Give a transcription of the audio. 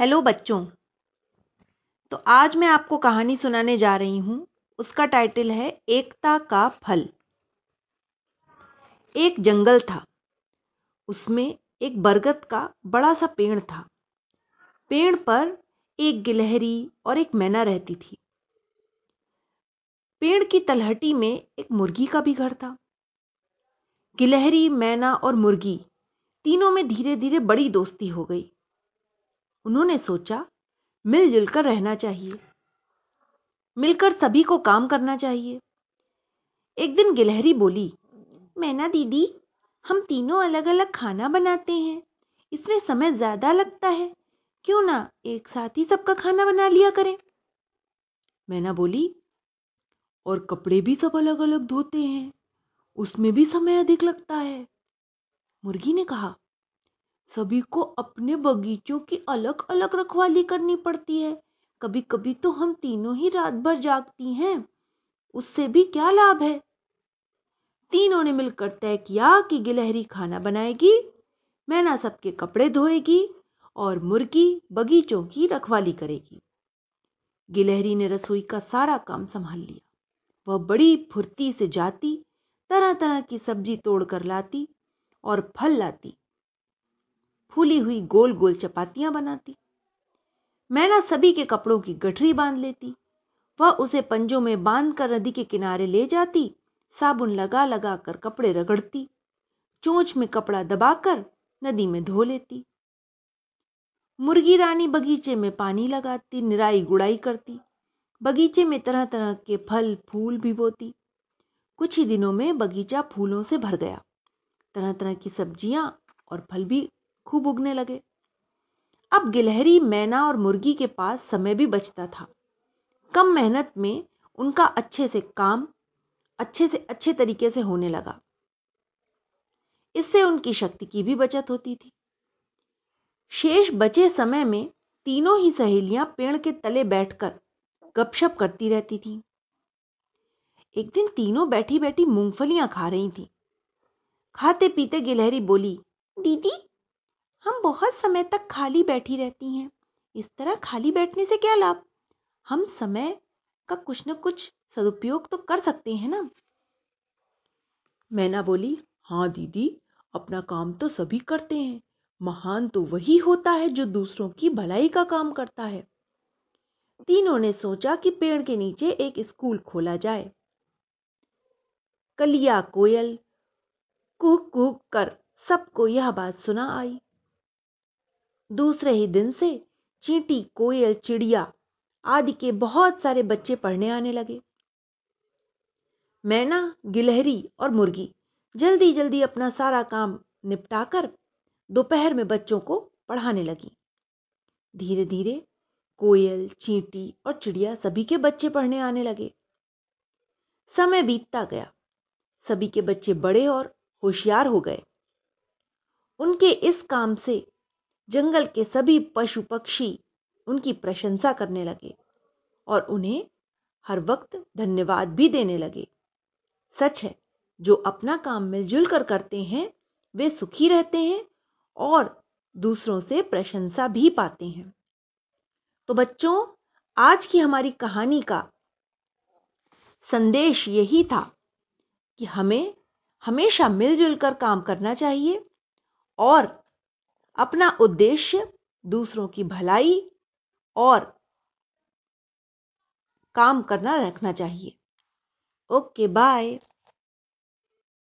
Hello बच्चों। तो आज मैं आपको कहानी सुनाने जा रही हूँ। उसका टाइटल है, एकता का फल। एक जंगल था। उसमें एक बरगद का बड़ा सा पेड़ था। पेड़ पर एक गिलहरी और एक मैना रहती थी। पेड़ की तलहटी में एक मुर्गी का भी घर था। गिलहरी, मैना और मुर्गी तीनों में धीरे धीरे बड़ी दोस्ती हो गई। उन्होंने सोचा मिलजुल कर रहना चाहिए। मिलकर सभी को काम करना चाहिए। एक दिन गिलहरी बोली, मैना दीदी, हम तीनों अलग अलग खाना बनाते हैं। इसमें समय ज़्यादा लगता है। क्यों ना एक साथ ही सबका खाना बना लिया करें? मैना बोली, और कपड़े भी सब अलग अलग धोते हैं। उसमें भी समय अधिक लगता है। मुर्गी ने कहा सभी को अपने बगीचों की अलग अलग रखवाली करनी पड़ती है। कभी कभी तो हम तीनों ही रात भर जागती हैं। उससे भी क्या लाभ है? तीनों ने मिलकर तय किया कि गिलहरी खाना बनाएगी, मैना सबके कपड़े धोएगी और मुर्गी बगीचों की रखवाली करेगी। गिलहरी ने रसोई का सारा काम संभाल लिया। वह बड़ी फुर्ती से जाती तरह तरह की सब्ज़ी तोड़कर लाती और फल लाती। फूली हुई गोल गोल चपातियाँ बनाती। मैना सभी के कपड़ों की गठरी बाँध लेती। वह उसे पंजों में बांधकर नदी के किनारे ले जाती, साबुन लगा लगा कर कपड़े रगड़ती, चोंच में कपड़ा दबाकर नदी में धो लेती। मुर्गी रानी बगीचे में पानी लगाती, निराई गुड़ाई करती, बगीचे में तरह तरह के फल, फूल भी बोती। कुछ ही दिनों में बगीचा फूलों से भर गया। तरह तरह की सब्ज़ियाँ और फल भी खूब उगने लगे अब गिलहरी, मैना और मुर्गी के पास समय भी बचता था कम मेहनत में उनका अच्छे से काम, अच्छे से, अच्छे तरीके से होने लगा इससे उनकी शक्ति की भी बचत होती थी शेष बचे समय में तीनों ही सहेलियाँ पेड़ के तले बैठकर गपशप करती रहती थीं। एक दिन तीनों बैठी बैठी मूंगफलियाँ खा रही थीं। खाते पीते गिलहरी बोली, दीदी बहुत समय तक खाली बैठी रहती हैं। इस तरह खाली बैठने से क्या लाभ? हम समय का कुछ न कुछ सदुपयोग तो कर सकते हैं ना? मैना बोली, हाँ दीदी, अपना काम तो सभी करते हैं। महान तो वही होता है जो दूसरों की भलाई का काम करता है। तीनों ने सोचा कि पेड़ के नीचे एक स्कूल खोला जाए। कलिया कोयल कुह कुह कर, सबको यह बात सुना आई। दूसरे ही दिन से चींटी, कोयल, चिड़िया आदि के बहुत सारे बच्चे पढ़ने आने लगे। मैना, गिलहरी और मुर्गी जल्दी जल्दी अपना सारा काम निपटाकर दोपहर में बच्चों को पढ़ाने लगी। धीरे धीरे कोयल, चींटी और चिड़िया सभी के बच्चे पढ़ने आने लगे। समय बीतता गया। सभी के बच्चे बड़े और होशियार हो गए। उनके इस काम से जंगल के सभी पशु पक्षी उनकी प्रशंसा करने लगे और उन्हें हर वक्त धन्यवाद भी देने लगे। सच है, जो अपना काम मिलजुल कर करते हैं, वे सुखी रहते हैं और दूसरों से प्रशंसा भी पाते हैं। तो बच्चों, आज की हमारी कहानी का संदेश यही था कि हमें हमेशा मिलजुल कर काम करना चाहिए और अपना उद्देश्य दूसरों की भलाई और काम करना रखना चाहिए। Okay bye